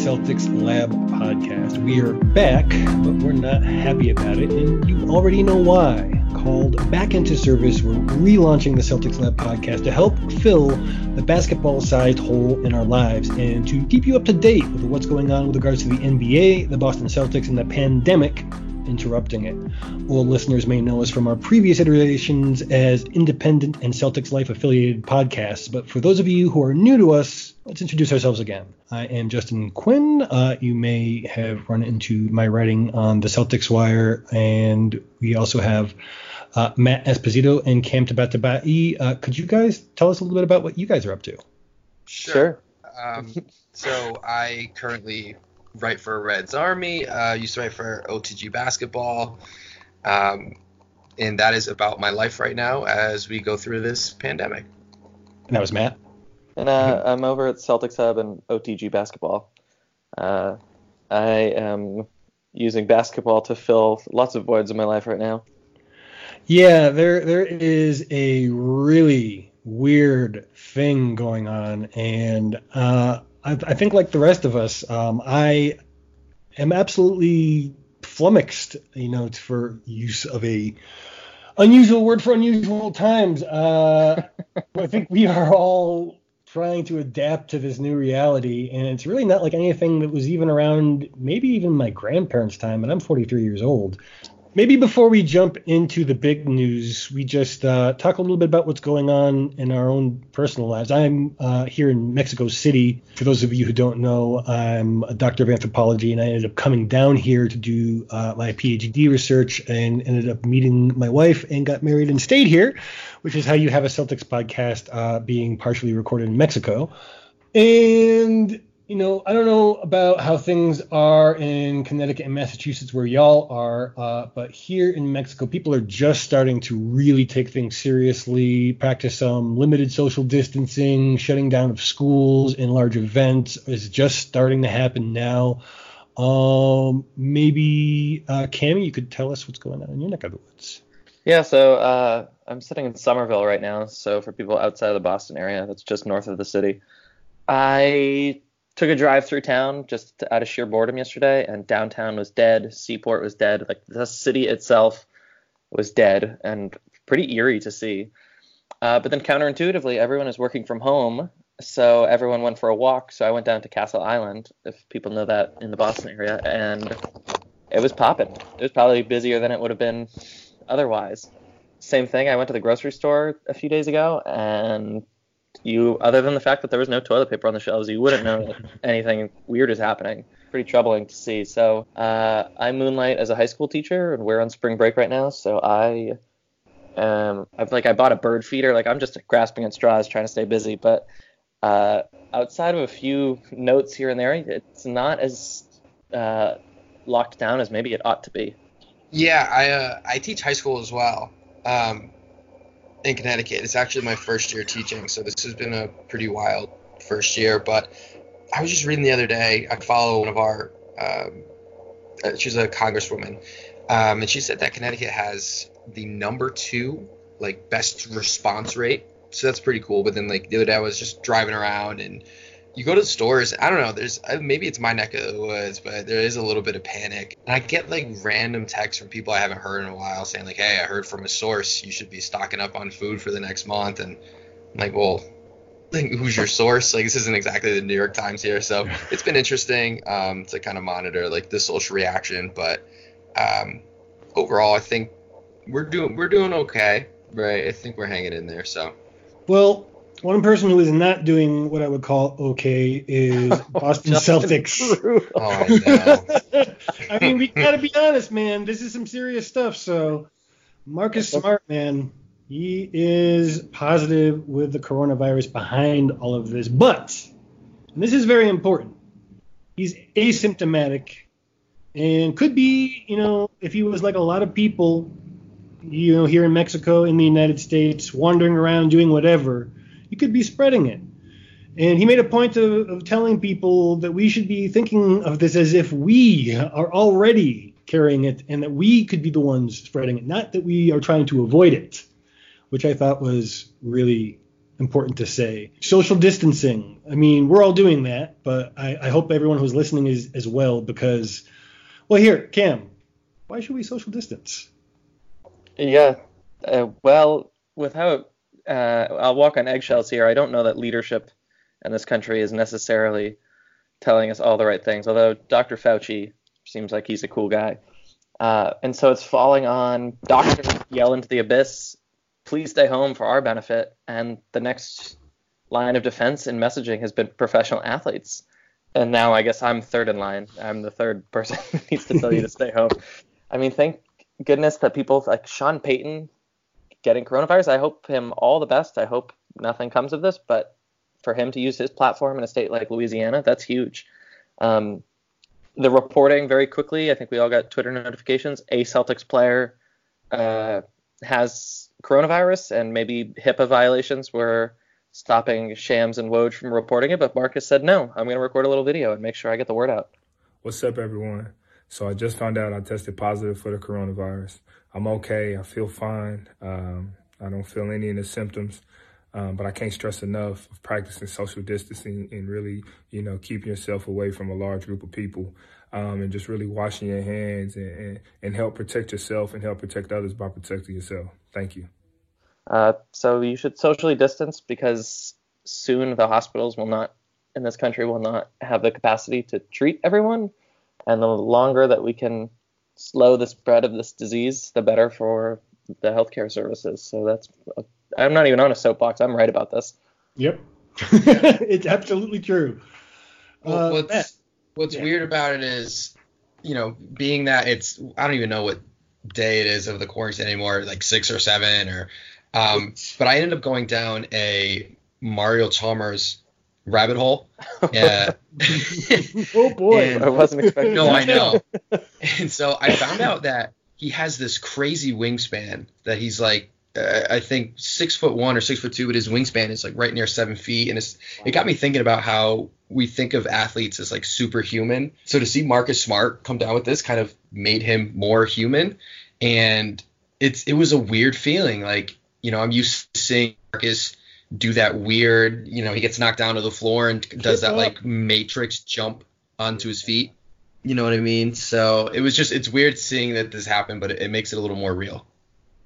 Celtics Lab podcast. We are back, but we're not happy about it, and you already know why. Called Back into Service, we're relaunching the Celtics Lab podcast to help fill the basketball sized hole in our lives and to keep you up to date with what's going on with regards to the NBA, the Boston Celtics, and the pandemic interrupting it. Old listeners may know us from our previous iterations as independent and Celtics Life affiliated podcasts, but for those of you who are new to us, let's introduce ourselves again. I am Justin Quinn. Uh, you may have run into my writing on the Celtics Wire, and we also have uh, Matt Esposito and Cam Tabatabaie. Uh, could you guys tell us a little bit about what you guys are up to? Sure. Um, so I currently write for Reds Army. Uh, used to write for OTG Basketball. Um, and that is about my life right now as we go through this pandemic. And that was Matt. And uh, I'm over at Celtics Hub and OTG Basketball. Uh, I am using basketball to fill lots of voids in my life right now. Yeah, there there is a really weird thing going on, and uh, I, I, think like the rest of us, um, I am absolutely flummoxed, you know, it's for use of a unusual word for unusual times. Uh, I think we are all trying to adapt to this new reality, and it's really not like anything that was even around maybe even my grandparents' time, and I'm 43 years old. Maybe before we jump into the big news, we just uh, talk a little bit about what's going on in our own personal lives. I'm uh, here in Mexico City. For those of you who don't know, I'm a doctor of anthropology, and I ended up coming down here to do uh, my PhD research and ended up meeting my wife and got married and stayed here, which is how you have a Celtics podcast uh, being partially recorded in Mexico. And you know, I don't know about how things are in Connecticut and Massachusetts where y'all are, uh, but here in Mexico, people are just starting to really take things seriously, practice some limited social distancing, shutting down of schools and large events is just starting to happen now. Um, maybe, uh, Cami, you could tell us what's going on in your neck of the woods. Yeah, so uh, I'm sitting in Somerville right now. So for people outside of the Boston area, that's just north of the city. I took a drive through town just out of sheer boredom yesterday, and downtown was dead. Seaport was dead. Like the city itself was dead, and pretty eerie to see. Uh, but then counterintuitively, everyone is working from home, so everyone went for a walk. So I went down to Castle Island, if people know that in the Boston area, and it was popping. It was probably busier than it would have been otherwise. Same thing. I went to the grocery store a few days ago, and you other than the fact that there was no toilet paper on the shelves, you wouldn't know that anything weird is happening. Pretty troubling to see. So uh, I moonlight as a high school teacher, and we're on spring break right now. So I um, I've like I bought a bird feeder. Like I'm just grasping at straws, trying to stay busy. But uh, outside of a few notes here and there, it's not as uh, locked down as maybe it ought to be. Yeah, I uh, I teach high school as well. Um, in Connecticut. It's actually my first year teaching, so this has been a pretty wild first year. But I was just reading the other day. I follow one of our. Um, uh, she's a congresswoman, um, and she said that Connecticut has the number two like best response rate. So that's pretty cool. But then like the other day I was just driving around and you go to stores. I don't know. There's uh, maybe it's my neck of the woods, but there is a little bit of panic. And I get like random texts from people I haven't heard in a while saying like, "Hey, I heard from a source you should be stocking up on food for the next month." And I'm like, well, like, who's your source? Like this isn't exactly the New York Times here, so it's been interesting um, to kind of monitor like the social reaction. But um, overall, I think we're doing we're doing okay, right? I think we're hanging in there. So. Well, one person who is not doing what I would call okay is Boston Celtics. oh, I, I mean, we gotta be honest, man. This is some serious stuff. So, Marcus Smart, man, he is positive with the coronavirus behind all of this, but and this is very important. He's asymptomatic and could be, you know, if he was like a lot of people, you know, here in Mexico, in the United States, wandering around doing whatever you could be spreading it. And he made a point of, of, telling people that we should be thinking of this as if we are already carrying it and that we could be the ones spreading it, not that we are trying to avoid it, which I thought was really important to say. Social distancing. I mean, we're all doing that, but I, I hope everyone who's listening is as well because, well, here, Cam, why should we social distance? Yeah. Uh, well, without, uh, I'll walk on eggshells here. I don't know that leadership in this country is necessarily telling us all the right things, although Dr. Fauci seems like he's a cool guy. Uh, and so it's falling on doctors yell into the abyss, please stay home for our benefit. And the next line of defense in messaging has been professional athletes. And now I guess I'm third in line. I'm the third person who needs to tell you to stay home. I mean, thank goodness that people like Sean Payton getting coronavirus. I hope him all the best. I hope nothing comes of this, but for him to use his platform in a state like Louisiana, that's huge. Um, the reporting very quickly. I think we all got Twitter notifications. A Celtics player uh, has coronavirus, and maybe HIPAA violations were stopping Shams and Woj from reporting it. But Marcus said, no, I'm going to record a little video and make sure I get the word out. What's up, everyone? So I just found out I tested positive for the coronavirus. I'm okay. I feel fine. Um, I don't feel any of the symptoms. Um, but I can't stress enough of practicing social distancing and really, you know, keeping yourself away from a large group of people um, and just really washing your hands and, and, and, help protect yourself and help protect others by protecting yourself. Thank you. Uh, so you should socially distance because soon the hospitals will not, in this country, will not have the capacity to treat everyone. And the longer that we can slow the spread of this disease, the better for the healthcare services. So that's I'm not even on a soapbox. I'm right about this. Yep, it's absolutely true. Well, uh, what's what's yeah. weird about it is, you know, being that it's I don't even know what day it is of the quarantine anymore, like six or seven or, um, but I ended up going down a Mario Chalmers rabbit hole. Yeah. oh boy, and, I wasn't expecting. No, I know. and so I found out that he has this crazy wingspan that he's like uh, I think six foot one or six foot two, but his wingspan is like right near seven feet, and it's it got me thinking about how we think of athletes as like superhuman. So to see Marcus Smart come down with this kind of made him more human, and it's it was a weird feeling. Like you know, I'm used to seeing Marcus do that weird, you know, he gets knocked down to the floor and does that like matrix jump onto his feet. You know what I mean? So it was just it's weird seeing that this happen, but it, it makes it a little more real.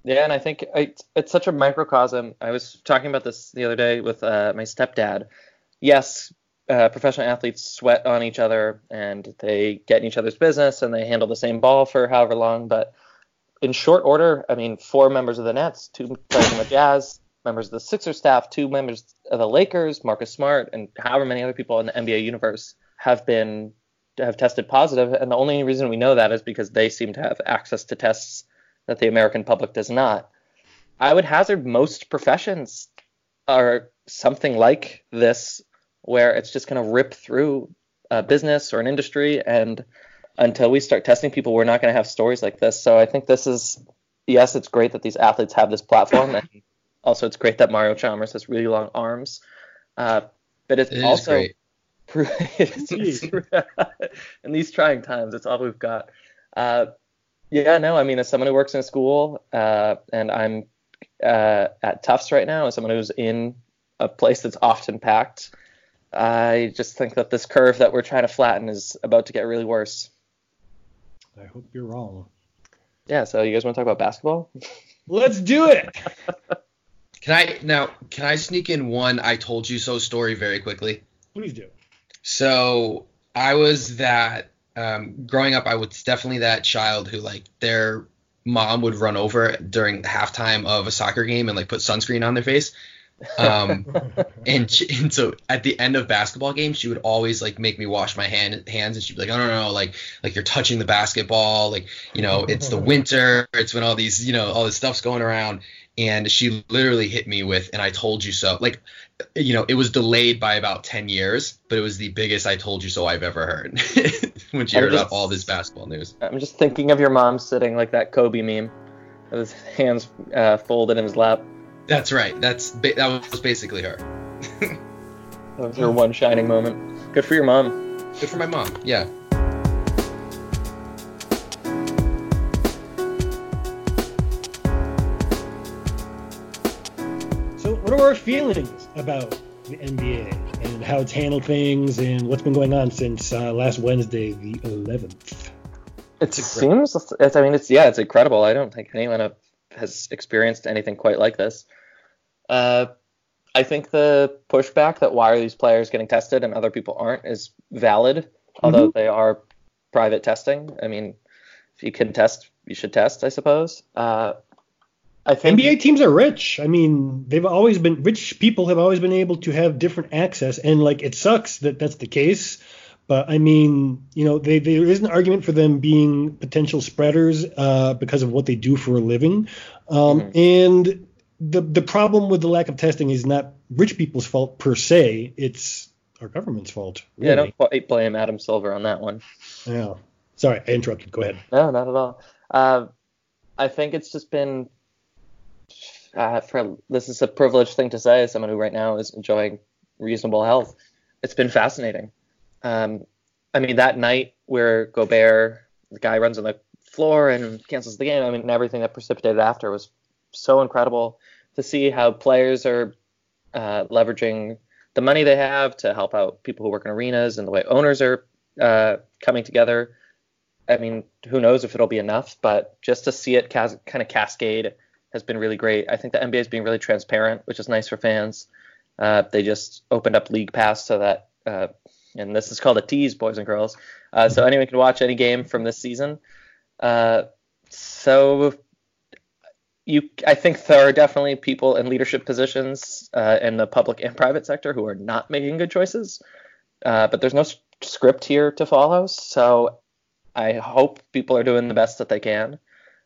Yeah, and I think it's, it's such a microcosm. I was talking about this the other day with uh, my stepdad. Yes, uh, professional athletes sweat on each other and they get in each other's business and they handle the same ball for however long. But in short order, I mean, four members of the Nets, two players in the Jazz, members of the Sixers staff, two members of the Lakers, Marcus Smart, and however many other people in the NBA universe have been have tested positive. And the only reason we know that is because they seem to have access to tests that the American public does not. I would hazard most professions are something like this, where it's just going to rip through a business or an industry, and until we start testing people, we're not going to have stories like this. So I think this is, yes, it's great that these athletes have this platform, and also it's great that Mario Chalmers has really long arms, uh, but it's it also it's, in these trying times, it's all we've got. Uh, yeah, no, I mean, as someone who works in a school, uh, and I'm uh, at Tufts right now, as someone who's in a place that's often packed, I just think that this curve that we're trying to flatten is about to get really worse. I hope you're wrong. Yeah, so you guys want to talk about basketball? Let's do it. can I now? Can I sneak in one "I told you so" story very quickly? Please do. So I was that um, growing up, I was definitely that child who like their mom would run over during halftime of a soccer game and like put sunscreen on their face. Um, and, she, and so at the end of basketball games, she would always like make me wash my hand hands, and she'd be like, "Oh no, no, no, like like you're touching the basketball, like you know it's the winter, it's when all these you know all this stuff's going around." And she literally hit me with, "And I told you so." Like you know, it was delayed by about 10 years, but it was the biggest I told you so I've ever heard when she heard just, about all this basketball news. I'm just thinking of your mom sitting like that Kobe meme with his hands uh, folded in his lap. That's right. That's that was basically her. that was her one shining moment. Good for your mom. Good for my mom. Yeah. Feelings? about the NBA and how it's handled things and what's been going on since uh, last Wednesday, the 11th. It seems. It's, I mean, it's yeah, it's incredible. I don't think anyone has experienced anything quite like this. Uh, I think the pushback that why are these players getting tested and other people aren't is valid, although mm-hmm. they are private testing. I mean, if you can test, you should test, I suppose. Uh, I think NBA teams are rich. I mean, they've always been rich. People have always been able to have different access, and like it sucks that that's the case. But I mean, you know, they, there is an argument for them being potential spreaders uh, because of what they do for a living. Um, mm-hmm. And the the problem with the lack of testing is not rich people's fault per se. It's our government's fault. Really. Yeah, don't quite blame Adam Silver on that one. Yeah. Sorry, I interrupted. Go ahead. No, not at all. Uh, I think it's just been. Uh, for this is a privileged thing to say as someone who right now is enjoying reasonable health. It's been fascinating. Um, I mean, that night where Gobert, the guy runs on the floor and cancels the game. I mean, everything that precipitated after was so incredible to see how players are uh, leveraging the money they have to help out people who work in arenas and the way owners are uh, coming together. I mean, who knows if it'll be enough, but just to see it cas- kind of cascade has been really great. I think the NBA is being really transparent, which is nice for fans. Uh, they just opened up League Pass so that, uh, and this is called a tease, boys and girls. Uh, so anyone can watch any game from this season. Uh, so you, I think there are definitely people in leadership positions uh, in the public and private sector who are not making good choices. Uh, but there's no script here to follow, so I hope people are doing the best that they can.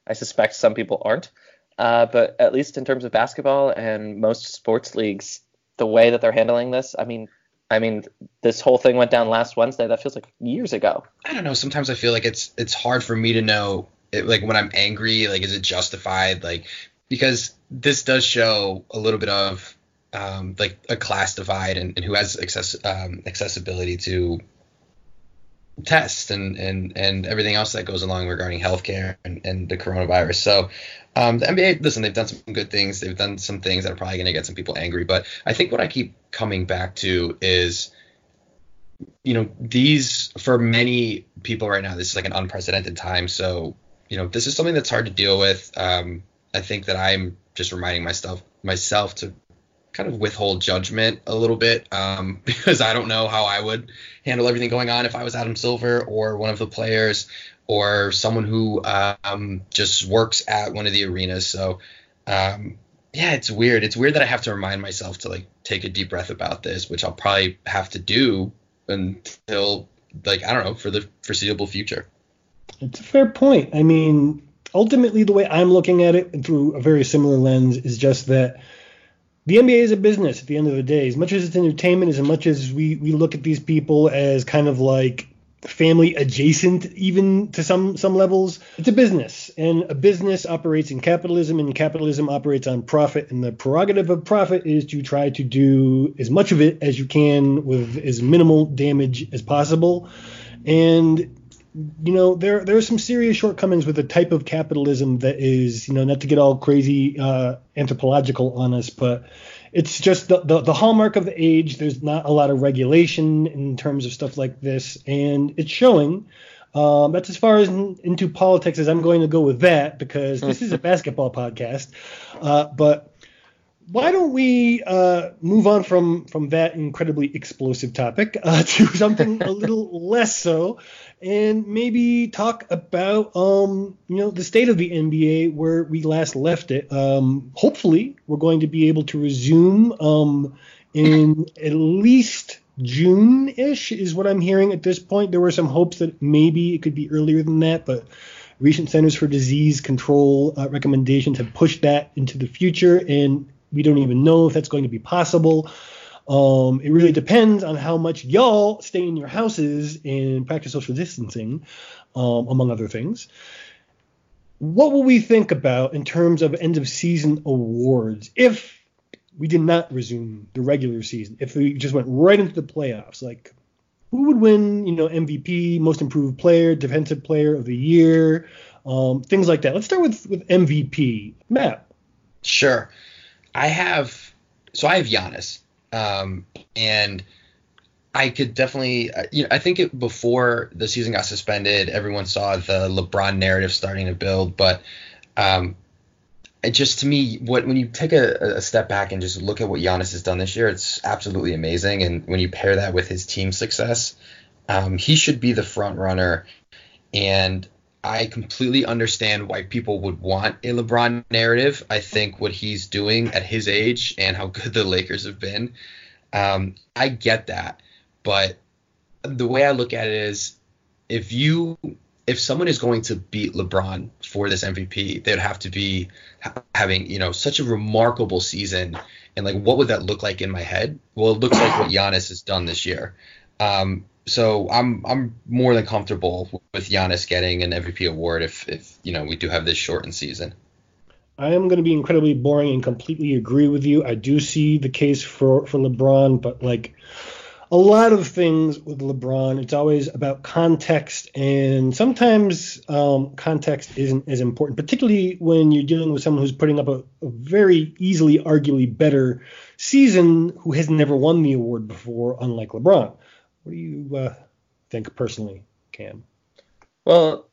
I suspect some people aren't. Uh, but at least in terms of basketball and most sports leagues, the way that they're handling this, I mean, I mean, this whole thing went down last Wednesday. That feels like years ago. I don't know. Sometimes I feel like it's it's hard for me to know it, like when I'm angry, like is it justified? Like because this does show a little bit of um, like a class divide and, and who has access um, accessibility to tests and, and and everything else that goes along regarding healthcare and, and the coronavirus. So um, the NBA, listen, they've done some good things. They've done some things that are probably going to get some people angry. But I think what I keep coming back to is, you know, these for many people right now, this is like an unprecedented time. So you know, this is something that's hard to deal with. Um, I think that I'm just reminding myself myself to kind of withhold judgment a little bit um, because I don't know how I would handle everything going on if I was Adam Silver or one of the players or someone who um, just works at one of the arenas. So um, yeah, it's weird. It's weird that I have to remind myself to like take a deep breath about this, which I'll probably have to do until like I don't know for the foreseeable future. It's a fair point. I mean, ultimately, the way I'm looking at it through a very similar lens is just that the NBA is a business at the end of the day. As much as it's entertainment, as much as we, we look at these people as kind of like family adjacent even to some some levels it's a business. And a business operates in capitalism and capitalism operates on profit. And the prerogative of profit is to try to do as much of it as you can with as minimal damage as possible. And you know there there are some serious shortcomings with the type of capitalism that is you know not to get all crazy uh, anthropological on us but it's just the, the, the hallmark of the age. There's not a lot of regulation in terms of stuff like this and it's showing. Um, that's as far as in, into politics as i'm going to go with that because this is a basketball podcast. Uh, but why don't we uh, move on from from that incredibly explosive topic uh, to something a little less so, and maybe talk about um, you know the state of the NBA where we last left it. Um, hopefully, we're going to be able to resume um, in at least June-ish is what I'm hearing at this point. There were some hopes that maybe it could be earlier than that, but recent Centers for Disease Control uh, recommendations have pushed that into the future and we don't even know if that's going to be possible. Um, it really depends on how much y'all stay in your houses and practice social distancing, um, among other things. What will we think about in terms of end of season awards if we did not resume the regular season? If we just went right into the playoffs, like who would win? You know, MVP, most improved player, defensive player of the year, um, things like that. Let's start with with MVP. Matt. Sure. I have so I have Giannis. Um, and I could definitely, uh, you know, I think it, before the season got suspended, everyone saw the LeBron narrative starting to build. But um, it just to me, what when you take a, a step back and just look at what Giannis has done this year, it's absolutely amazing. And when you pair that with his team success, um, he should be the front runner. And I completely understand why people would want a LeBron narrative. I think what he's doing at his age and how good the Lakers have been, um, I get that. But the way I look at it is, if you if someone is going to beat LeBron for this MVP, they'd have to be having you know such a remarkable season. And like, what would that look like in my head? Well, it looks like what Giannis has done this year. Um, so I'm I'm more than comfortable with Giannis getting an MVP award if if you know we do have this shortened season. I am going to be incredibly boring and completely agree with you. I do see the case for for LeBron, but like a lot of things with LeBron, it's always about context, and sometimes um, context isn't as important, particularly when you're dealing with someone who's putting up a, a, very easily, arguably better season who has never won the award before, unlike LeBron. What do you uh, think personally, Cam? Well,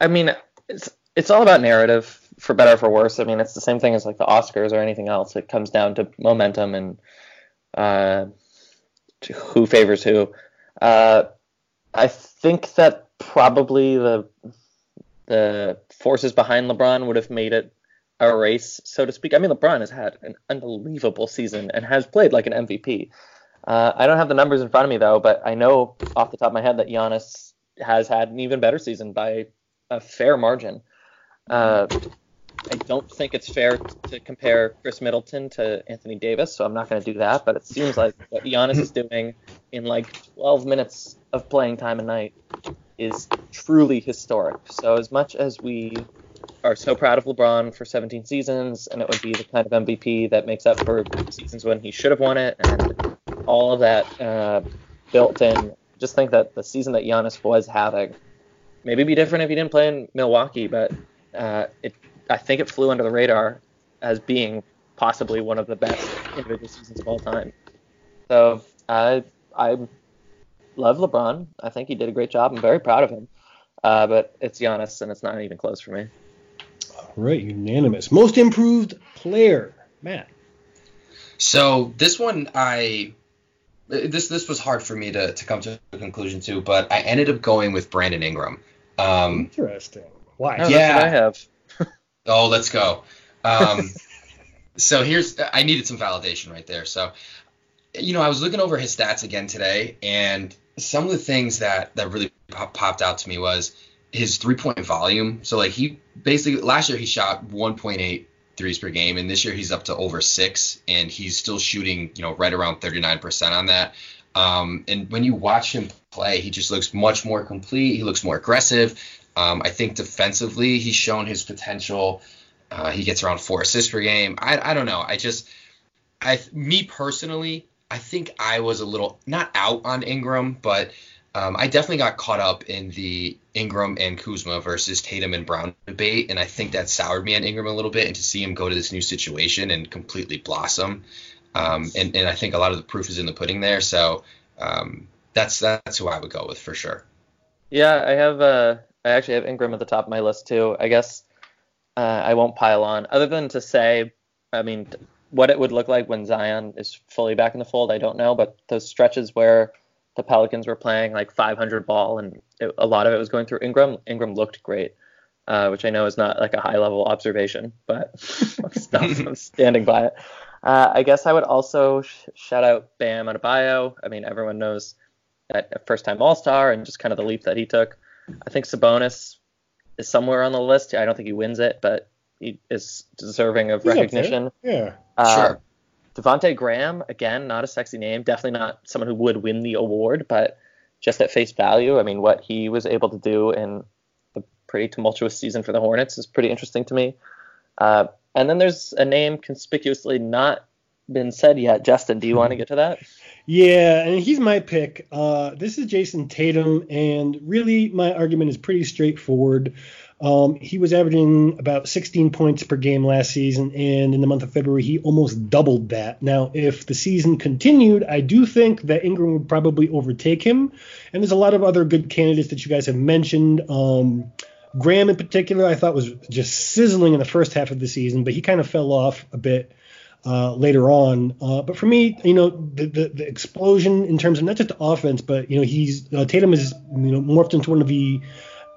I mean, it's it's all about narrative, for better or for worse. I mean, it's the same thing as like the Oscars or anything else. It comes down to momentum and. Uh, who favors who. Uh, I think that probably the the forces behind LeBron would have made it a race, so to speak. I mean, LeBron has had an unbelievable season and has played like an MVP. Uh, I don't have the numbers in front of me though, but I know off the top of my head that Giannis has had an even better season by a fair margin. Uh, I don't think it's fair to compare Khris Middleton to Anthony Davis, so I'm not going to do that. But it seems like what Giannis is doing in like 12 minutes of playing time a night is truly historic. So as much as we are so proud of LeBron for 17 seasons, and it would be the kind of MVP that makes up for seasons when he should have won it, and all of that uh, built in. Just think that the season that Giannis was having, maybe be different if he didn't play in Milwaukee, but uh, it I think it flew under the radar as being possibly one of the best individual seasons of all time. So I I love LeBron. I think he did a great job. I'm very proud of him. Uh, but it's Giannis, and it's not even close for me. All right, unanimous. Most improved player, Matt. So this one, I this this was hard for me to, to come to a conclusion to, but I ended up going with Brandon Ingram. Um, Interesting. Why? Oh, yeah, I have. Oh, let's go. Um, so here's I needed some validation right there. So, you know, I was looking over his stats again today, and some of the things that that really pop, popped out to me was his three point volume. So like he basically last year he shot 1.8 threes per game, and this year he's up to over six, and he's still shooting you know right around 39% on that. Um, and when you watch him play, he just looks much more complete. He looks more aggressive. Um, I think defensively, he's shown his potential. Uh, he gets around four assists per game. I, I don't know. I just, I me personally, I think I was a little not out on Ingram, but um, I definitely got caught up in the Ingram and Kuzma versus Tatum and Brown debate, and I think that soured me on Ingram a little bit. And to see him go to this new situation and completely blossom, um, and, and I think a lot of the proof is in the pudding there. So um, that's that's who I would go with for sure. Yeah, I have uh, I actually have Ingram at the top of my list too. I guess uh, I won't pile on, other than to say, I mean, what it would look like when Zion is fully back in the fold, I don't know. But those stretches where the Pelicans were playing like 500 ball and it, a lot of it was going through Ingram, Ingram looked great, uh, which I know is not like a high level observation, but I'm, I'm standing by it. Uh, I guess I would also sh- shout out Bam Adebayo. I mean, everyone knows that first time All Star and just kind of the leap that he took. I think Sabonis is somewhere on the list. I don't think he wins it, but he is deserving of He's recognition. Yeah. Uh, Sure. Devonte Graham, again, not a sexy name. Definitely not someone who would win the award, but just at face value, I mean, what he was able to do in a pretty tumultuous season for the Hornets is pretty interesting to me. Uh, and then there's a name conspicuously not been said yet. Justin, do you want to get to that? Yeah, and he's my pick. Uh, this is Jayson Tatum, and really my argument is pretty straightforward. Um, he was averaging about 16 points per game last season, and in the month of February, he almost doubled that. Now, if the season continued, I do think that Ingram would probably overtake him. And there's a lot of other good candidates that you guys have mentioned. Um, Graham, in particular, I thought was just sizzling in the first half of the season, but he kind of fell off a bit uh, later on. Uh, but for me, you know, the, the, the explosion in terms of not just the offense, but you know, he's uh, Tatum is you know morphed into one of the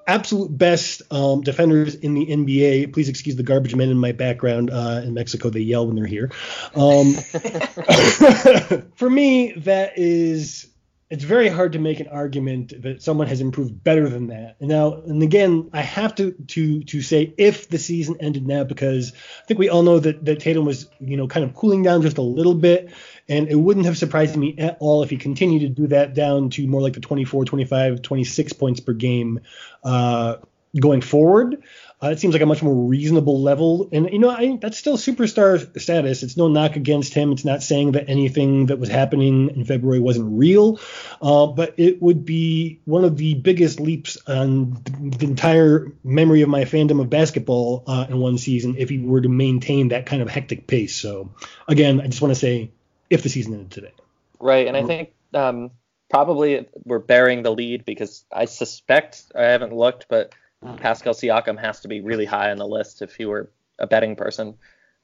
absolute best um, defenders in the NBA. Please excuse the garbage men in my background. Uh, in Mexico, they yell when they're here. Um, for me, that is it's very hard to make an argument that someone has improved better than that. And now, and again, I have to to to say if the season ended now, because I think we all know that that Tatum was you know kind of cooling down just a little bit, and it wouldn't have surprised me at all if he continued to do that down to more like the 24, 25, 26 points per game uh, going forward. Uh, it seems like a much more reasonable level, and you know I, that's still superstar status. It's no knock against him. It's not saying that anything that was happening in February wasn't real, uh, but it would be one of the biggest leaps on the entire memory of my fandom of basketball uh, in one season if he were to maintain that kind of hectic pace. So again, I just want to say if the season ended today. Right, and I think um, probably we're bearing the lead because I suspect I haven't looked, but Pascal Siakam has to be really high on the list if he were a betting person.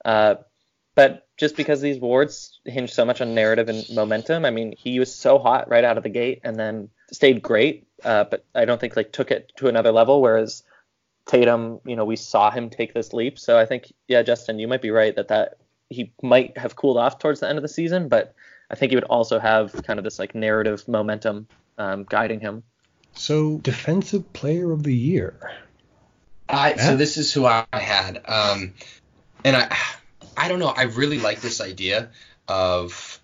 Uh, but just because these awards hinge so much on narrative and momentum, I mean, he was so hot right out of the gate and then stayed great, uh, but I don't think like took it to another level. Whereas Tatum, you know, we saw him take this leap. So I think, yeah, Justin, you might be right that that he might have cooled off towards the end of the season, but I think he would also have kind of this like narrative momentum um, guiding him. So, defensive player of the year. I so this is who I had, um, and I I don't know. I really like this idea of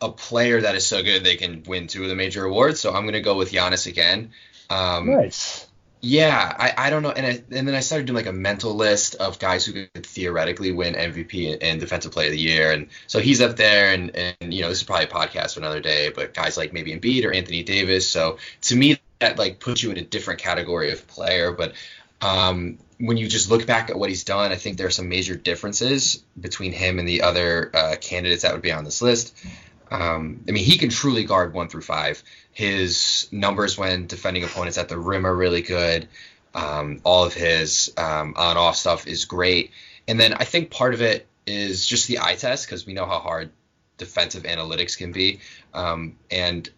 a player that is so good they can win two of the major awards. So I'm gonna go with Giannis again. Um, nice. Yeah, I, I don't know, and I, and then I started doing like a mental list of guys who could theoretically win MVP and, Defensive Player of the Year, and so he's up there, and and you know this is probably a podcast for another day, but guys like maybe Embiid or Anthony Davis. So to me, that like puts you in a different category of player. But um, when you just look back at what he's done, I think there are some major differences between him and the other uh, candidates that would be on this list. Um, I mean, he can truly guard one through five. His numbers when defending opponents at the rim are really good. Um, all of his um, on-off stuff is great. And then I think part of it is just the eye test because we know how hard defensive analytics can be. Um, and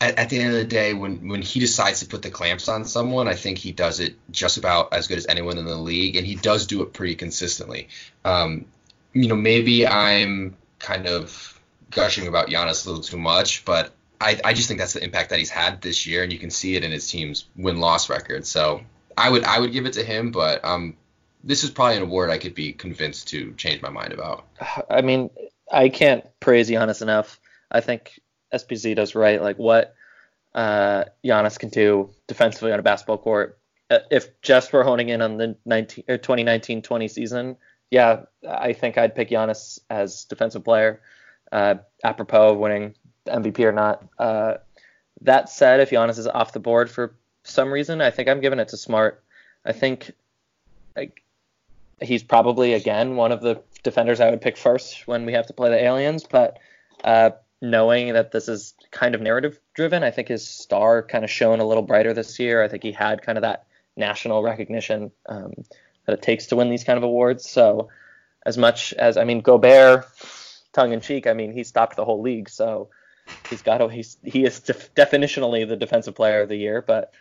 at, at, the end of the day, when when he decides to put the clamps on someone, I think he does it just about as good as anyone in the league, and he does do it pretty consistently. Um, you know, maybe I'm kind of gushing about Giannis a little too much, but I, I just think that's the impact that he's had this year, and you can see it in his team's win loss record. So I would I would give it to him, but um, this is probably an award I could be convinced to change my mind about. I mean, I can't praise Giannis enough. I think SPZ does right. Like what uh, Giannis can do defensively on a basketball court. Uh, if just we're honing in on the 19, 2019-20 season, yeah, I think I'd pick Giannis as defensive player, uh, apropos of winning MVP or not. Uh, that said, if Giannis is off the board for some reason, I think I'm giving it to Smart. I think like, he's probably again one of the defenders I would pick first when we have to play the aliens, but uh, knowing that this is kind of narrative driven. I think his star kind of shone a little brighter this year. I think he had kind of that national recognition um, that it takes to win these kind of awards. So, as much as I mean, Gobert, tongue in cheek, I mean, he stopped the whole league. So he's got to, he's he is def- definitionally the defensive player of the year. But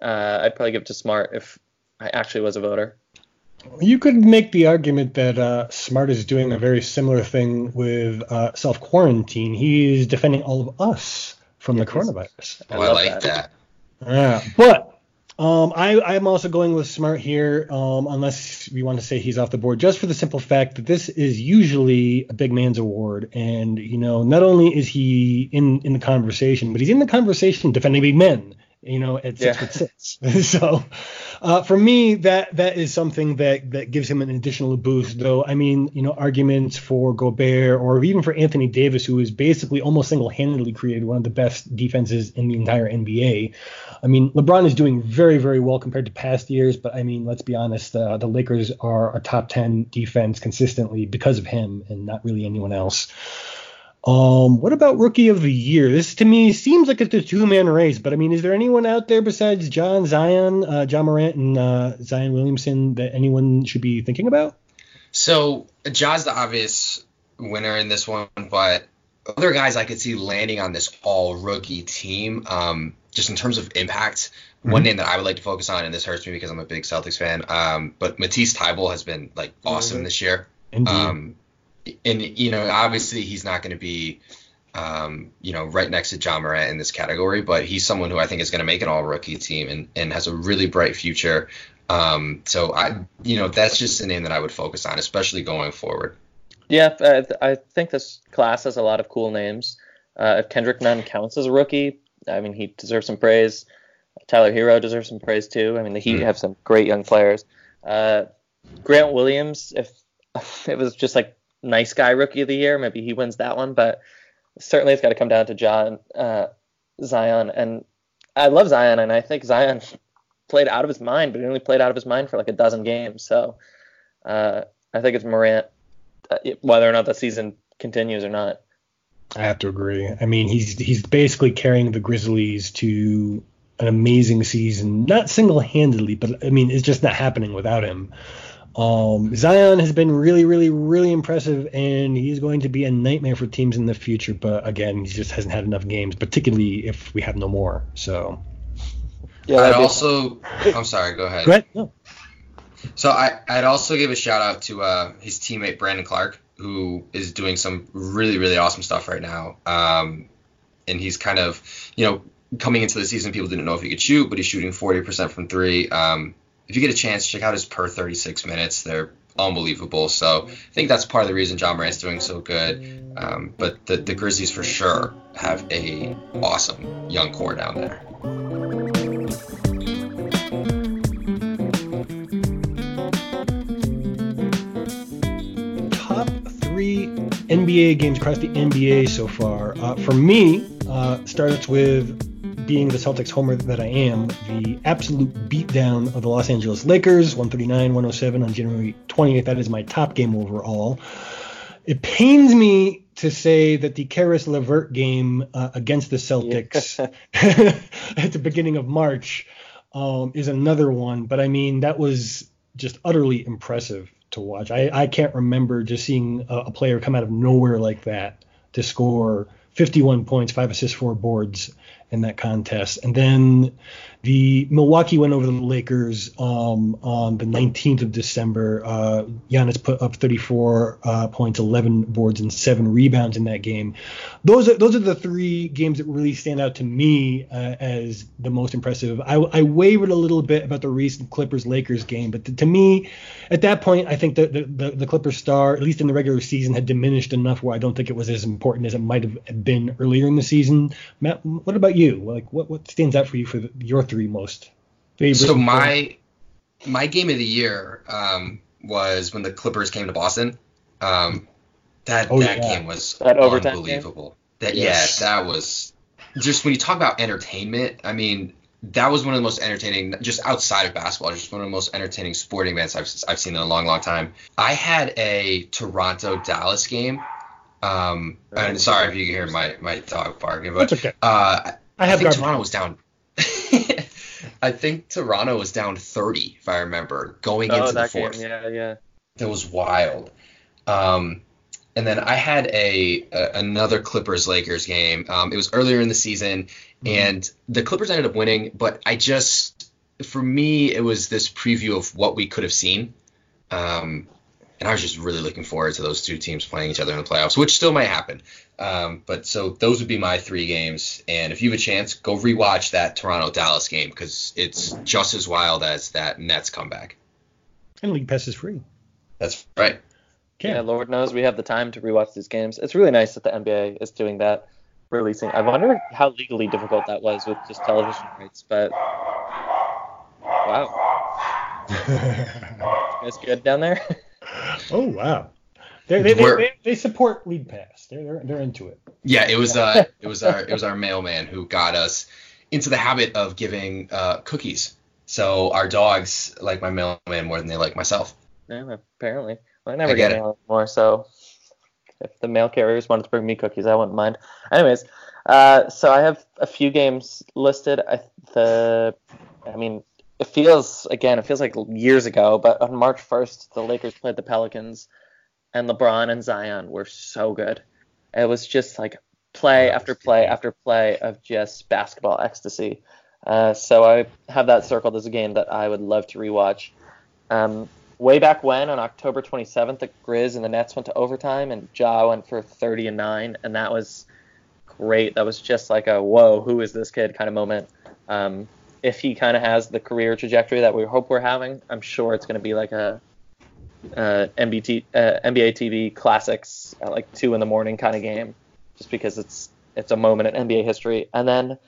uh, I'd probably give it to Smart if I actually was a voter. You could make the argument that uh, Smart is doing a very similar thing with uh, self quarantine. He's defending all of us from yeah, the coronavirus. Oh, I, I like that. that. Yeah, but um, I, I'm also going with Smart here, um, unless we want to say he's off the board, just for the simple fact that this is usually a big man's award, and you know, not only is he in in the conversation, but he's in the conversation defending big men you know, at six yeah. foot six. so uh, for me, that that is something that that gives him an additional boost. Though I mean, you know, arguments for Gobert or even for Anthony Davis, who is basically almost single-handedly created one of the best defenses in the entire NBA. I mean, LeBron is doing very very well compared to past years, but I mean, let's be honest, uh, the Lakers are a top ten defense consistently because of him and not really anyone else. Um, what about rookie of the year? This to me seems like it's a two man race, but I mean, is there anyone out there besides John Zion, uh, Ja Morant, and uh, Zion Williamson that anyone should be thinking about? So Ja's the obvious winner in this one, but other guys I could see landing on this all rookie team. Um, just in terms of impact, mm-hmm. one name that I would like to focus on, and this hurts me because I'm a big Celtics fan. Um, but Matisse Thybulle has been like awesome mm-hmm. this year. Indeed. Um, and you know, obviously he's not going to be, um, you know, right next to Ja Morant in this category, but he's someone who I think is going to make an All Rookie team and, and has a really bright future. Um, so I, you know, that's just a name that I would focus on, especially going forward. Yeah, I, I think this class has a lot of cool names. Uh, if Kendrick Nunn counts as a rookie, I mean, he deserves some praise. Tyler Herro deserves some praise too. I mean, the Heat mm. have some great young players. Uh, Grant Williams, if it was just like nice guy rookie of the year. Maybe he wins that one, but certainly it's got to come down to John uh, Zion. And I love Zion, and I think Zion played out of his mind, but he only played out of his mind for like a dozen games. So uh, I think it's Morant, uh, whether or not the season continues or not. I have to agree. I mean, he's he's basically carrying the Grizzlies to an amazing season, not single-handedly, but I mean, it's just not happening without him. Um, Zion has been really, really, really impressive, and he's going to be a nightmare for teams in the future. But again, he just hasn't had enough games, particularly if we have no more. So. Yeah. I'd also. I'm sorry. Go ahead. Go ahead. No. So I, I'd also give a shout out to uh, his teammate Brandon Clarke, who is doing some really, really awesome stuff right now. Um, and he's kind of, you know, coming into the season, people didn't know if he could shoot, but he's shooting 40% from three. Um, if you get a chance, check out his per 36 minutes. They're unbelievable. So I think that's part of the reason Ja Morant's doing so good. Um, but the, the Grizzlies for sure have a awesome young core down there. Top three NBA games across the NBA so far. Uh, for me, uh, starts with being the Celtics homer that I am, the absolute beatdown of the Los Angeles Lakers, 139 107 on January 20th. That is my top game overall. It pains me to say that the Caris LeVert game uh, against the Celtics at the beginning of March um, is another one, but I mean, that was just utterly impressive to watch. I, I can't remember just seeing a, a player come out of nowhere like that to score 51 points, five assists, four boards in that contest. And then the Milwaukee went over the Lakers um, on the 19th of December. Uh, Giannis put up 34 uh, points, 11 boards, and seven rebounds in that game. Those are those are the three games that really stand out to me uh, as the most impressive. I, I, wavered a little bit about the recent Clippers Lakers game, but to, to me, at that point, I think the, the, the Clippers star, at least in the regular season, had diminished enough where I don't think it was as important as it might have been earlier in the season. Matt, what about you? Like, what what stands out for you for the, your three most favorite? So my my game of the year um, was when the Clippers came to Boston. Um, that oh, that yeah. game was that unbelievable. Game? That yes. yeah, that was just when you talk about entertainment. I mean, that was one of the most entertaining, just outside of basketball, just one of the most entertaining sporting events I've, I've seen in a long, long time. I had a Toronto Dallas game. Um, and sorry if you can hear my, my dog barking, but okay. uh, I, I think Toronto was down. I think Toronto was down 30, if I remember, going oh, into the fourth. Game. Yeah, yeah. That was wild. Um, and then I had a, a another Clippers Lakers game. Um, it was earlier in the season, mm-hmm. and the Clippers ended up winning. But I just, for me, it was this preview of what we could have seen. Um, and I was just really looking forward to those two teams playing each other in the playoffs, which still might happen. Um, but so those would be my three games. And if you have a chance, go rewatch that Toronto Dallas game because it's just as wild as that Nets comeback. And League Pass is free. That's right. Yeah, Lord knows we have the time to rewatch these games. It's really nice that the NBA is doing that. releasing. I wonder how legally difficult that was with just television rights, but wow. you guys good down there? oh wow. They, they, they, they, they support League Pass. They're, they're they're into it. Yeah, it was uh it was our it was our mailman who got us into the habit of giving uh, cookies. So our dogs like my mailman more than they like myself. Yeah, apparently. Well, I never I get, get mail anymore, so if the mail carriers wanted to bring me cookies, I wouldn't mind. Anyways, uh, so I have a few games listed. I, the, I mean, it feels again, it feels like years ago, but on March 1st, the Lakers played the Pelicans, and LeBron and Zion were so good. It was just like play after play after play of just basketball ecstasy. Uh, so I have that circled as a game that I would love to rewatch. Um, way back when, on October 27th, the Grizz and the Nets went to overtime, and Ja went for 30 and nine, and that was great. That was just like a whoa, who is this kid kind of moment. Um, if he kind of has the career trajectory that we hope we're having, I'm sure it's going to be like a uh, MBT, uh, NBA TV classics at like two in the morning kind of game, just because it's it's a moment in NBA history. And then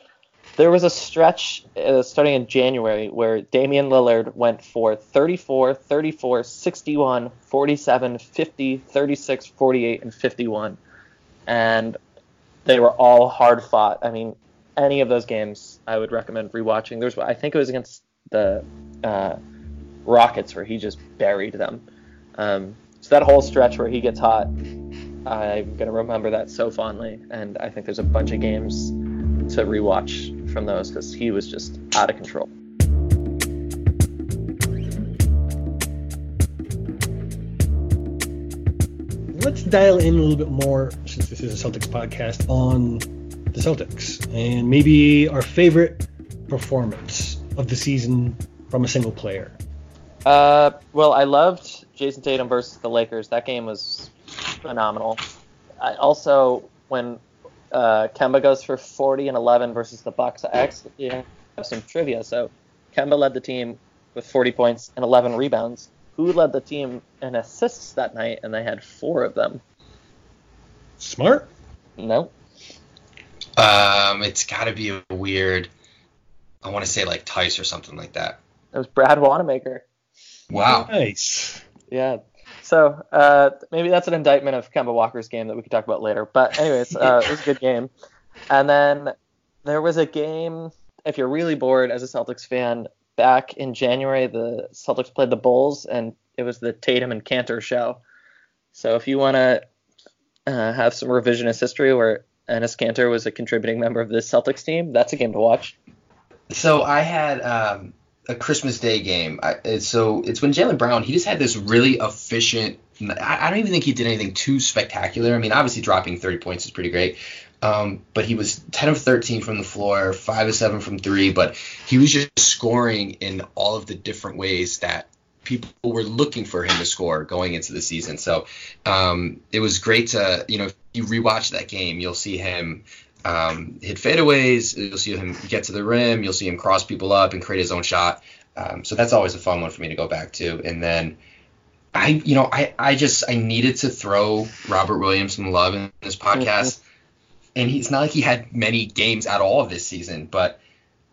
there was a stretch uh, starting in January where Damian Lillard went for 34, 34, 61, 47, 50, 36, 48, and 51. And they were all hard fought. I mean, any of those games I would recommend rewatching. There's, I think it was against the uh, Rockets where he just buried them. Um, so that whole stretch where he gets hot, I'm gonna remember that so fondly. And I think there's a bunch of games to rewatch from those because he was just out of control. Let's dial in a little bit more, since this is a Celtics podcast, on the Celtics and maybe our favorite performance of the season from a single player. Uh, well, I loved Jayson Tatum versus the Lakers. That game was phenomenal. I also, when uh, Kemba goes for 40 and 11 versus the Bucks. I actually have some trivia. So Kemba led the team with 40 points and 11 rebounds. Who led the team in assists that night? And they had four of them. Smart? No. Um, it's got to be a weird. I want to say like Theis or something like that. It was Brad Wanamaker. Wow. Nice. Yeah, so uh, maybe that's an indictment of Kemba Walker's game that we could talk about later. But anyways, uh, it was a good game. And then there was a game. If you're really bored as a Celtics fan, back in January, the Celtics played the Bulls, and it was the Tatum and Kanter show. So if you want to uh, have some revisionist history where Enes Kanter was a contributing member of the Celtics team, that's a game to watch. So I had um, a Christmas Day game. I, so it's when Jaylen Brown he just had this really efficient. I, I, don't even think he did anything too spectacular. I mean, obviously dropping 30 points is pretty great. Um, but he was 10 of 13 from the floor, 5 of 7 from 3, but he was just scoring in all of the different ways that people were looking for him to score going into the season. So um, it was great to, you know, you rewatch that game, you'll see him um, hit fadeaways. You'll see him get to the rim. You'll see him cross people up and create his own shot. Um, so that's always a fun one for me to go back to. And then I, you know, I, I just I needed to throw Robert Williams some love in this podcast. Mm-hmm. And he's not like he had many games at all this season, but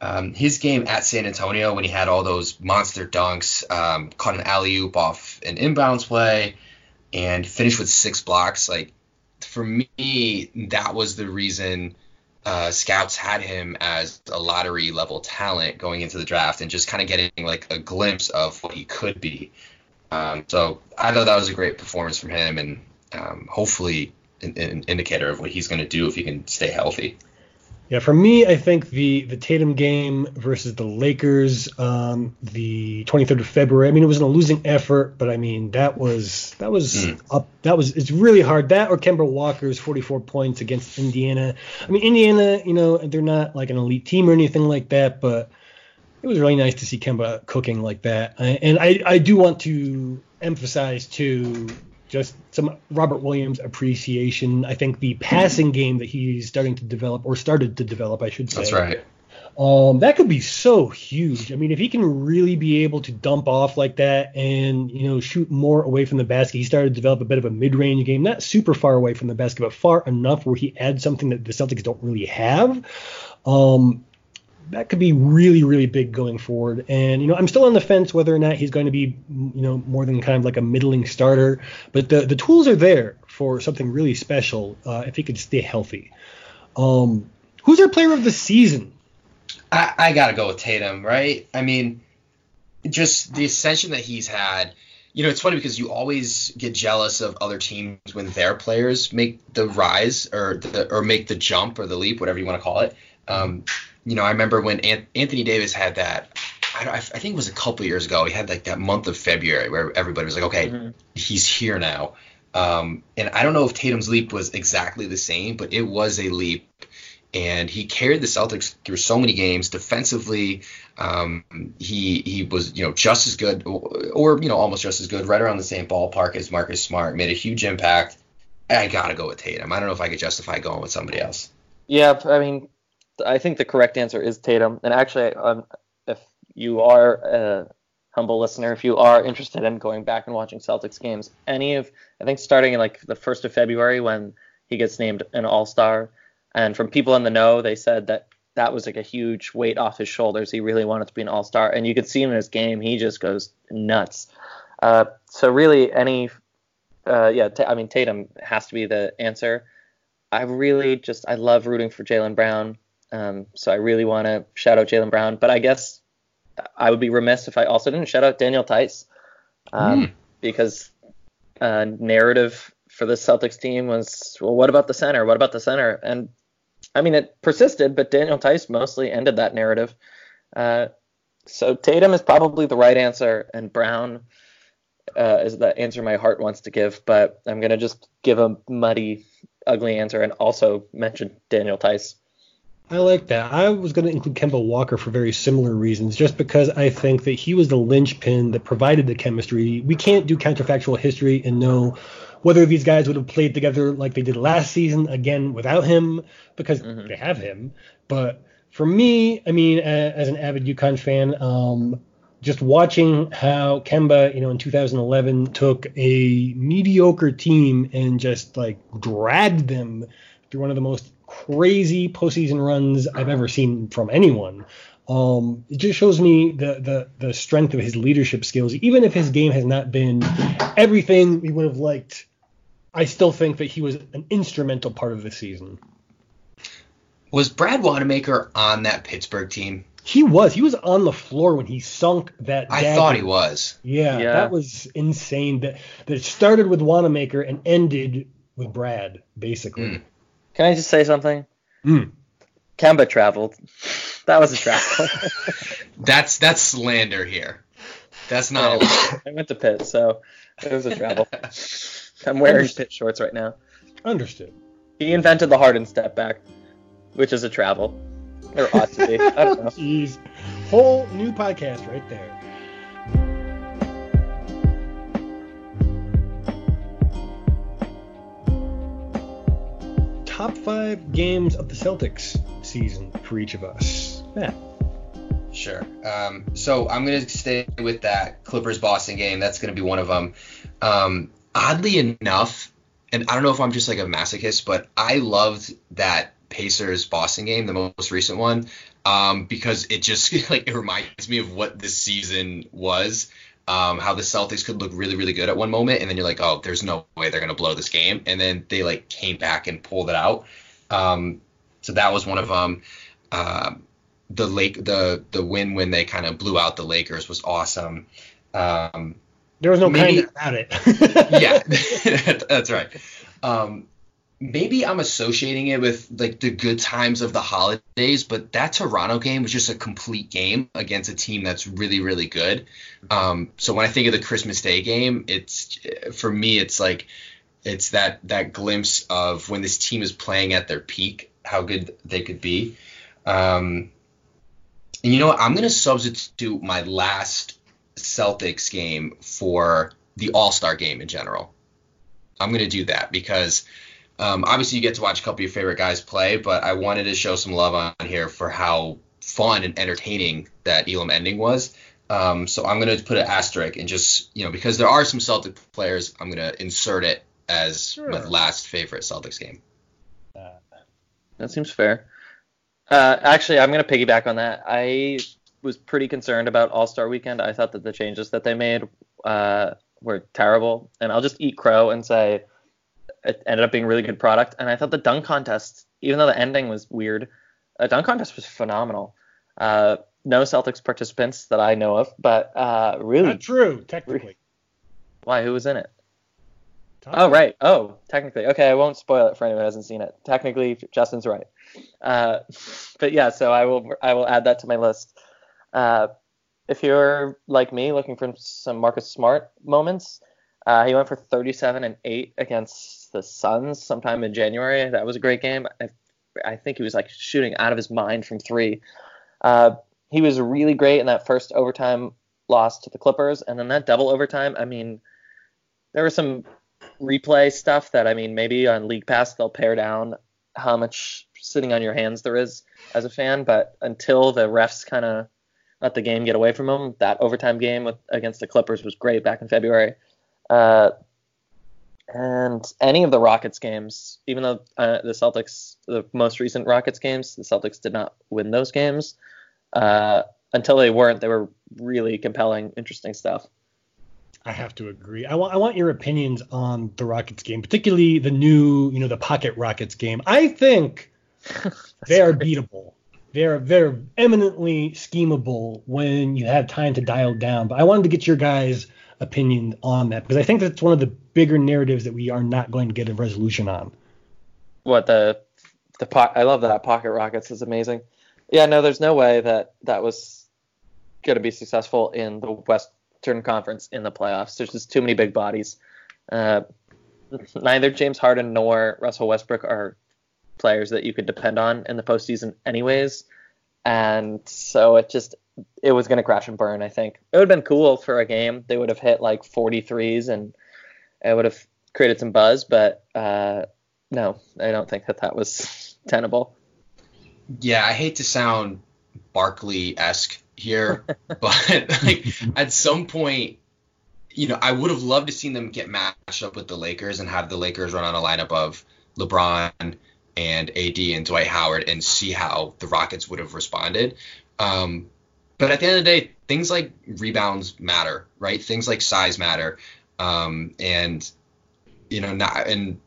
um, his game at San Antonio when he had all those monster dunks, um, caught an alley oop off an inbounds play, and finished with six blocks. Like for me, that was the reason uh, scouts had him as a lottery level talent going into the draft and just kind of getting like a glimpse of what he could be. Um, so I thought that was a great performance from him and um, hopefully an, an, indicator of what he's going to do if he can stay healthy. Yeah, for me, I think the the Tatum game versus the Lakers, um, the 23rd of February. I mean, it was a losing effort, but I mean that was that was mm. up. That was it's really hard. That or Kemba Walker's 44 points against Indiana. I mean, Indiana, you know, they're not like an elite team or anything like that, but it was really nice to see Kemba cooking like that. And I I do want to emphasize too just some Robert Williams appreciation. I think the passing game that he's starting to develop, or started to develop, I should say. That's right. Um, that could be so huge. I mean, if he can really be able to dump off like that and you know shoot more away from the basket, he started to develop a bit of a mid-range game, not super far away from the basket, but far enough where he adds something that the Celtics don't really have. Um, that could be really, really big going forward. And you know, I'm still on the fence whether or not he's going to be, you know, more than kind of like a middling starter. But the the tools are there for something really special uh, if he could stay healthy. Um, who's our player of the season? I, I gotta go with Tatum, right? I mean, just the ascension that he's had. You know, it's funny because you always get jealous of other teams when their players make the rise or the, or make the jump or the leap, whatever you want to call it. Um, you know, I remember when Anthony Davis had that. I, I, think it was a couple years ago. He had like that month of February where everybody was like, okay, mm-hmm. he's here now. Um, and I don't know if Tatum's leap was exactly the same, but it was a leap and he carried the Celtics through so many games defensively. Um, he he was you know just as good, or, or, you know almost just as good, right around the same ballpark as Marcus Smart. Made a huge impact. I gotta go with Tatum. I don't know if I could justify going with somebody else. Yeah, I mean, I think the correct answer is Tatum. And actually, um, if you are a humble listener, if you are interested in going back and watching Celtics games, any of I think starting in like the first of February when he gets named an All Star and from people in the know, they said that that was like a huge weight off his shoulders. He really wanted to be an all star. And you could see him in his game, he just goes nuts. Uh, so, really, any, uh, yeah, t- I mean, Tatum has to be the answer. I really just, I love rooting for Jaylen Brown. Um, so, I really want to shout out Jaylen Brown. But I guess I would be remiss if I also didn't shout out Daniel Theis um, mm. because uh, narrative for the Celtics team was, well, what about the center? What about the center? And I mean, it persisted, but Daniel Theis mostly ended that narrative. Uh, so Tatum is probably the right answer, and Brown uh, is the answer my heart wants to give. But I'm gonna just give a muddy, ugly answer, and also mention Daniel Theis. I like that. I was going to include Kemba Walker for very similar reasons, just because I think that he was the linchpin that provided the chemistry. We can't do counterfactual history and know whether these guys would have played together like they did last season again without him because mm-hmm. they have him. But for me, I mean, as an avid UConn fan, um, just watching how Kemba, you know, in 2011 took a mediocre team and just like dragged them through one of the most crazy postseason runs I've ever seen from anyone. Um, it just shows me the, the the strength of his leadership skills, even if his game has not been everything we would have liked I still think that he was an instrumental part of the season. Was Brad Wanamaker on that Pittsburgh team? He was. He was on the floor when he sunk that. I thought he was. Yeah, yeah, that was insane. That that started with Wanamaker and ended with Brad, basically. Mm. Can I just say something? Mm. Kemba traveled. That was a travel. that's that's slander here. That's not. I went to Pitt, so it was a travel. I'm wearing Understood. Pitt shorts right now. Understood. He invented the Harden step back, which is a travel. Or ought to be. I don't know. Jeez. Whole new podcast right there. Top five games of the Celtics season for each of us. Matt. Sure. Um, so I'm going to stay with that Clippers Boston game. That's going to be one of them. Um, oddly enough, and I don't know if I'm just like a masochist, but I loved that Pacers Boston game, the most recent one, um, because it just like it reminds me of what this season was. Um, how the Celtics could look really, really good at one moment, and then you're like, oh, there's no way they're gonna blow this game, and then they like came back and pulled it out. Um, so that was one of them. Uh, the lake, the the win when they kind of blew out the Lakers was awesome. Um, there was no maybe, kind about it. yeah, that's right. Um, maybe I'm associating it with like the good times of the holidays, but that Toronto game was just a complete game against a team that's really, really good. Um, so when I think of the Christmas Day game, it's for me, it's like it's that that glimpse of when this team is playing at their peak, how good they could be. Um, and you know what? I'm gonna substitute my last Celtics game for the All Star game in general. I'm to do that because um, obviously you get to watch a couple of your favorite guys play, but I wanted to show some love on here for how fun and entertaining that Elam ending was. Um, so I'm gonna put an asterisk and just you know because there are some Celtic players, I'm gonna insert it as Sure. my last favorite Celtics game. That seems fair. Uh, actually, I'm going to piggyback on that. I was pretty concerned about All Star Weekend. I thought that the changes that they made uh, were terrible, and I'll just eat crow and say it ended up being a really good product. And I thought the dunk contest, even though the ending was weird, a dunk contest was phenomenal. Uh, no Celtics participants that I know of, but uh, really, Not true, technically. why? Who was in it? Tom? Oh right. Oh, technically. Okay, I won't spoil it for anyone who hasn't seen it. Technically, Justin's right. Uh, but yeah, so I will I will add that to my list. Uh, if you're like me, looking for some Marcus Smart moments, uh, he went for 37 and 8 against the Suns sometime in January. That was a great game. I, I think he was like shooting out of his mind from three. Uh, he was really great in that first overtime loss to the Clippers, and then that double overtime. I mean, there was some replay stuff that I mean maybe on League Pass they'll pare down how much sitting on your hands there is as a fan, but until the refs kind of let the game get away from them, that overtime game with, against the Clippers was great back in February. Uh, and any of the Rockets games, even though uh, the Celtics, the most recent Rockets games, the Celtics did not win those games. Uh, until they weren't, they were really compelling, interesting stuff. I have to agree. I want I want your opinions on the Rockets game, particularly the new, you know, the Pocket Rockets game. I think they are beatable. They're they're eminently schemable when you have time to dial down. But I wanted to get your guys' opinion on that because I think that's one of the bigger narratives that we are not going to get a resolution on. what the the po- I love that pocket rockets is amazing. Yeah, no, there's no way that that was going to be successful in the Western Conference in the playoffs. There's just too many big bodies. Uh, neither James Harden nor Russell Westbrook are players that you could depend on in the postseason, anyways. And so it just it was going to crash and burn. I think it would have been cool for a game. They would have hit like 43s and it would have created some buzz, but uh, no, I don't think that that was tenable. Yeah, I hate to sound Barkley esque here, but like at some point, you know, I would have loved to seen them get matched up with the Lakers and have the Lakers run on a lineup of LeBron and AD and Dwight Howard and see how the Rockets would have responded. Um, but at the end of the day, things like rebounds matter, right? Things like size matter, um, and you know, not and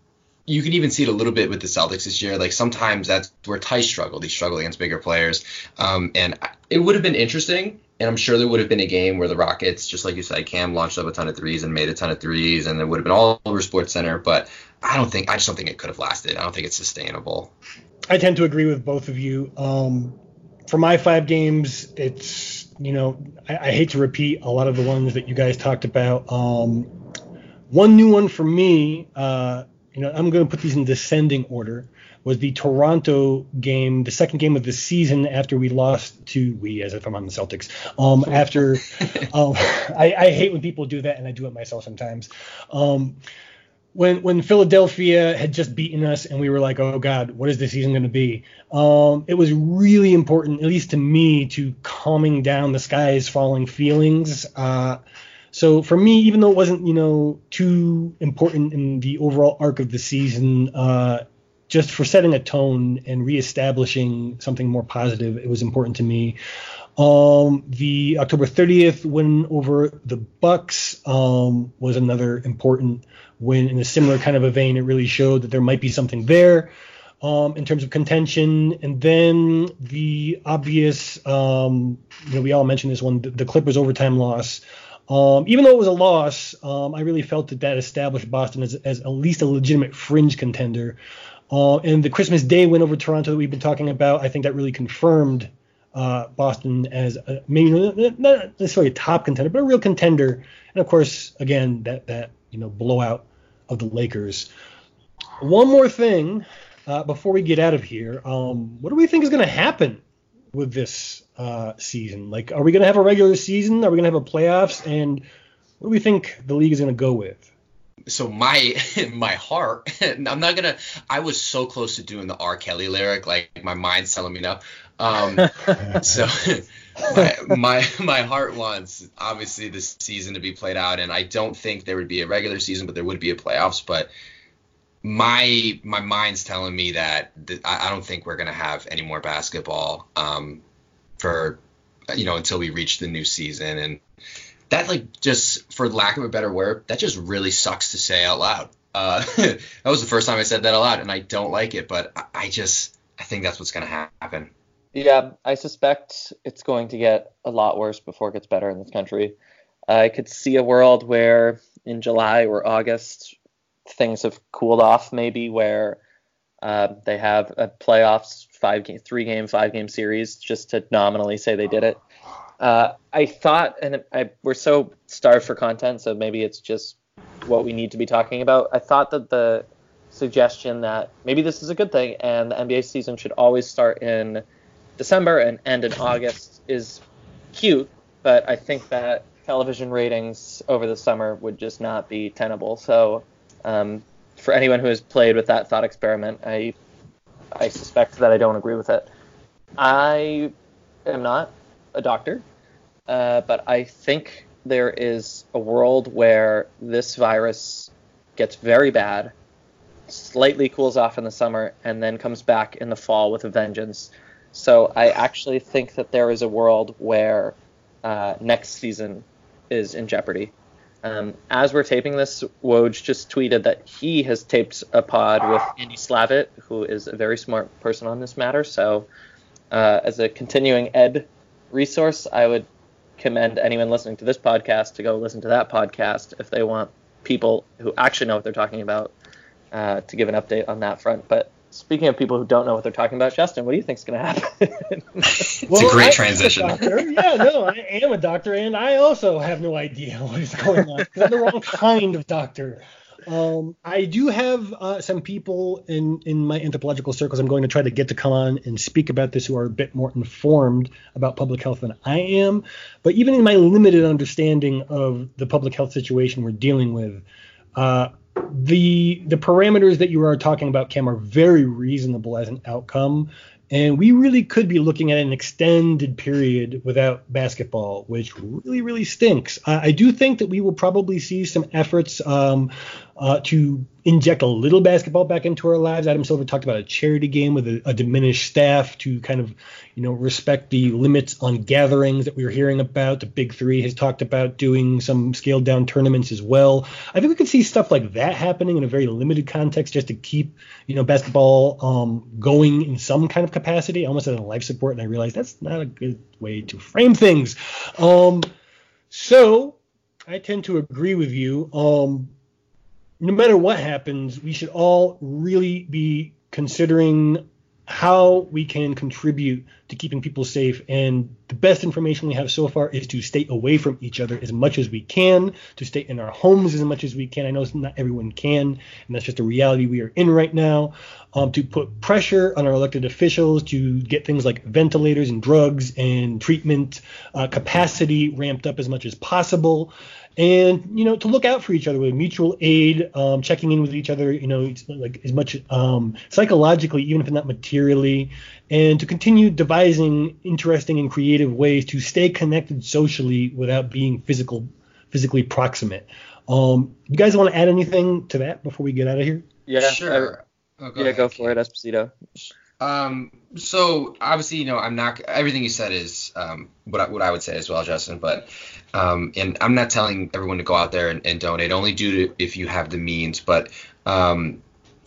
you can even see it a little bit with the Celtics this year. Like sometimes that's where Theis struggled. He struggled against bigger players. Um, and it would have been interesting. And I'm sure there would have been a game where the Rockets, just like you said, Cam launched up a ton of threes and made a ton of threes, and it would have been all over Sports Center. But I don't think, I just don't think it could have lasted. I don't think it's sustainable. I tend to agree with both of you. Um, for my five games, it's you know I, I hate to repeat a lot of the ones that you guys talked about. Um, one new one for me, uh, you know, I'm going to put these in descending order. Was the Toronto game, the second game of the season after we lost to we, as if I'm on the Celtics. Um, after, um, I, I hate when people do that, and I do it myself sometimes. When when Philadelphia had just beaten us and we were like, oh God, what is this season going to be? Um, it was really important, at least to me, to calming down the sky is falling feelings. Uh, so for me, even though it wasn't you know too important in the overall arc of the season, uh, just for setting a tone and reestablishing something more positive, it was important to me. Um, the October 30th win over the Bucks um, was another important win in a similar kind of a vein. It really showed that there might be something there um, in terms of contention. And then the obvious, um, you know, we all mentioned this one, the, the Clippers overtime loss. Um, even though it was a loss, um, I really felt that that established Boston as, as at least a legitimate fringe contender. Uh, and the Christmas Day win over Toronto that we've been talking about, I think that really confirmed uh, Boston as a, maybe not necessarily a top contender, but a real contender. And of course, again, that that you know blowout of the Lakers. One more thing uh, before we get out of here, um, what do we think is going to happen with this uh, season? Like, are we going to have a regular season? Are we going to have a playoffs? And what do we think the league is going to go with? So my my heart i'm not gonna i was so close to doing the r. Kelly lyric like my mind's telling me no. Um so my, my my heart wants obviously this season to be played out and i don't think there would be a regular season but there would be a playoffs but my my mind's telling me that th- I, don't think we're gonna have any more basketball um for you know until we reach the new season and that like just for lack of a better word that just really sucks to say out loud uh, that was the first time i said that out loud and i don't like it but i, just i think that's what's going to happen Yeah, I suspect it's going to get a lot worse before it gets better in this country. I could see a world where in July or August things have cooled off, maybe where uh, they have a playoffs five game, three game, five game series just to nominally say they did it. Uh, I thought, and I, we're so starved for content, so maybe it's just what we need to be talking about. I thought that the suggestion that maybe this is a good thing and the NBA season should always start in December and end in August is cute, but I think that television ratings over the summer would just not be tenable. So, um, for anyone who has played with that thought experiment, I I suspect that I don't agree with it. I am not a doctor, uh, but I think there is a world where this virus gets very bad, slightly cools off in the summer, and then comes back in the fall with a vengeance. So I actually think that there is a world where uh, next season is in jeopardy. Um, as we're taping this, Woj just tweeted that he has taped a pod with Andy Slavitt, who is a very smart person on this matter. So, uh, as a continuing ed resource, I would commend anyone listening to this podcast to go listen to that podcast if they want people who actually know what they're talking about uh, to give an update on that front. But speaking of people who don't know what they're talking about, Justin, what do you think is going to happen? it's a great I'm transition. A yeah, no, I am a doctor, and I also have no idea what is going on because I'm the wrong kind of doctor. Um, I do have uh, some people in, in my anthropological circles I'm going to try to get to come on and speak about this who are a bit more informed about public health than I am. But even in my limited understanding of the public health situation we're dealing with, uh, the the parameters that you are talking about, Cam, are very reasonable as an outcome. And we really could be looking at an extended period without basketball, which really, really stinks. I, I do think that we will probably see some efforts um, uh, to inject a little basketball back into our lives. Adam Silver talked about a charity game with a, a, diminished staff to kind of, you know, respect the limits on gatherings that we were hearing about. The Big Three has talked about doing some scaled down tournaments as well. I think we could see stuff like that happening in a very limited context just to keep, you know, basketball um, going in some kind of capacity, almost as a life support. And I realized that's not a good way to frame things. Um, so I tend to agree with you. Um, no matter what happens, we should all really be considering how we can contribute to keeping people safe. And the best information we have so far is to stay away from each other as much as we can, to stay in our homes as much as we can. I know not everyone can, and that's just a reality we are in right now. Um, to put pressure on our elected officials to get things like ventilators and drugs and treatment uh, capacity ramped up as much as possible and you know to look out for each other with mutual aid um, checking in with each other you know like as much um, psychologically even if not materially and to continue devising interesting and creative ways to stay connected socially without being physical physically proximate. Um, you guys want to add anything to that before we get out of here? Yeah sure. Oh, go yeah ahead. go for it esposito um, so obviously, you know, I'm not everything you said is um, what I, what I would say as well, Justin. But um, and I'm not telling everyone to go out there and, and donate. Only do it if you have the means. But um,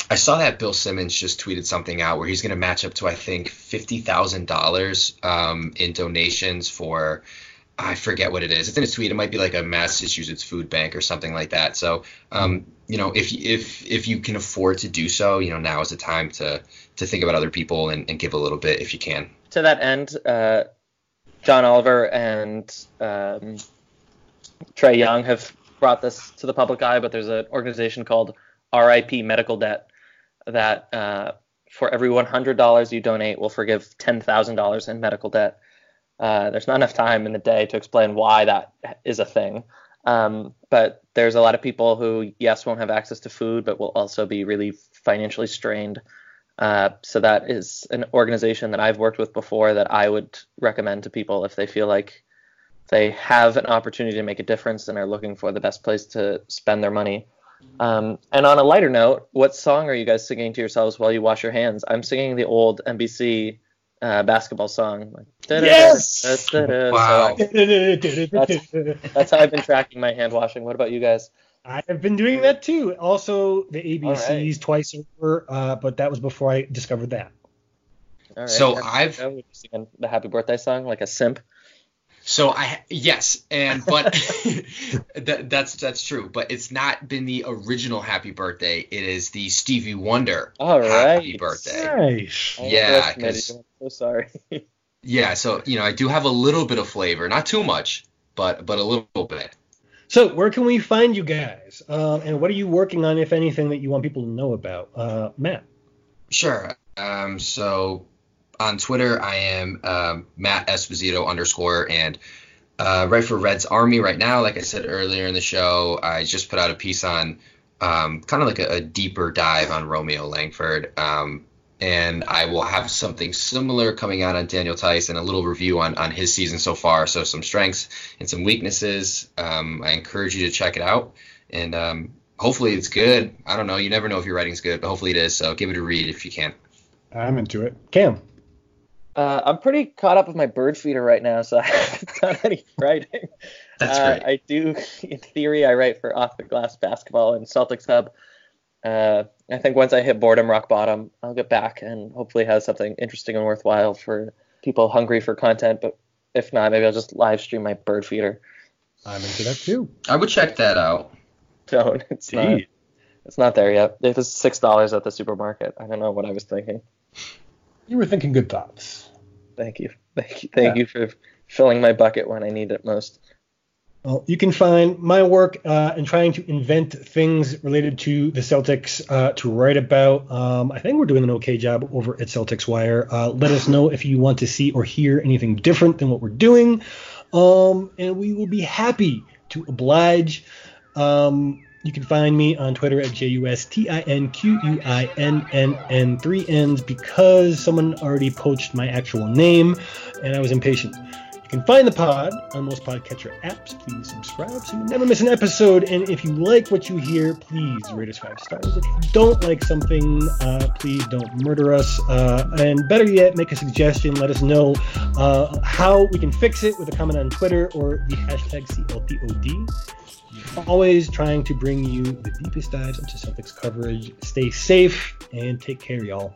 I saw that Bill Simmons just tweeted something out where he's going to match up to I think fifty thousand um, dollars in donations for I forget what it is. It's in a tweet. It might be like a Massachusetts food bank or something like that. So, um, you know, if if if you can afford to do so, you know, now is the time to to think about other people and, and give a little bit if you can. To that end, uh, John Oliver and um, Trae Young have brought this to the public eye, but there's an organization called RIP Medical Debt that uh, for every $100 you donate will forgive $10,000 in medical debt. Uh, there's not enough time in the day to explain why that is a thing. Um, but there's a lot of people who, yes, won't have access to food, but will also be really financially strained. Uh, so that is an organization that I've worked with before that I would recommend to people if they feel like they have an opportunity to make a difference and are looking for the best place to spend their money. Um, and on a lighter note, what song are you guys singing to yourselves while you wash your hands? I'm singing the old NBC uh, basketball song. Like, yes! Wow. that's, that's how I've been tracking my hand washing. What about you guys? I have been doing that too. Also, the ABCs right. twice over, uh, but that was before I discovered that. All right. So Have- I've- have the happy birthday song like a simp. So I yes, and but that, that's that's true, but it's not been the original Happy Birthday. It is the Stevie Wonder All right. Happy. Birthday. Nice. Yeah, underestimated 'cause- you. I'm so sorry. Yeah, so you know I do have a little bit of flavor, not too much, but but a little bit. So, where can we find you guys? Um, and what are you working on, if anything, that you want people to know about? Uh, Matt. Sure. Um, so on Twitter, I am um, Matt Esposito underscore, and uh, write for Red's Army right now. Like I said earlier in the show, I just put out a piece on um, kind of like a, a deeper dive on Romeo Langford. Um, and I will have something similar coming out on Daniel Theis and a little review on, on his season so far. So some strengths and some weaknesses. Um, I encourage you to check it out. And um, hopefully it's good. I don't know. You never know if your writing's good, but hopefully it is. So give it a read if you can. I'm into it. Cam. Uh, I'm pretty caught up with my bird feeder right now, so I haven't done any writing. That's uh, great. I do, in theory, I write for Off the Glass Basketball and Celtics Hub. Uh, I think once I hit boredom rock bottom, I'll get back and hopefully have something interesting and worthwhile for people hungry for content. But if not, maybe I'll just live stream my bird feeder. I'm into that too. I would check that out. Don't. It's not. It's not there yet. It was six dollars at the supermarket. I don't know what I was thinking. You were thinking good thoughts. Thank you. Thank you. Thank Yeah. you for filling my bucket when I need it most. Well, you can find my work uh, in trying to invent things related to the Celtics uh, to write about. Um, I think we're doing an okay job over at Celtics Wire. Uh, let us know if you want to see or hear anything different than what we're doing, um, and we will be happy to oblige. Um, you can find me on Twitter at J U S T I N Q U I N N N three N's because someone already poached my actual name, and I was impatient. You can find the pod on most podcatcher apps. Please subscribe so you never miss an episode. And if you like what you hear, please rate us five stars. If you don't like something, uh, please don't murder us. Uh, and better yet, make a suggestion. Let us know uh, how we can fix it with a comment on Twitter or the hashtag CLPOD. Always trying to bring you the deepest dives into Celtics coverage. Stay safe and take care, y'all.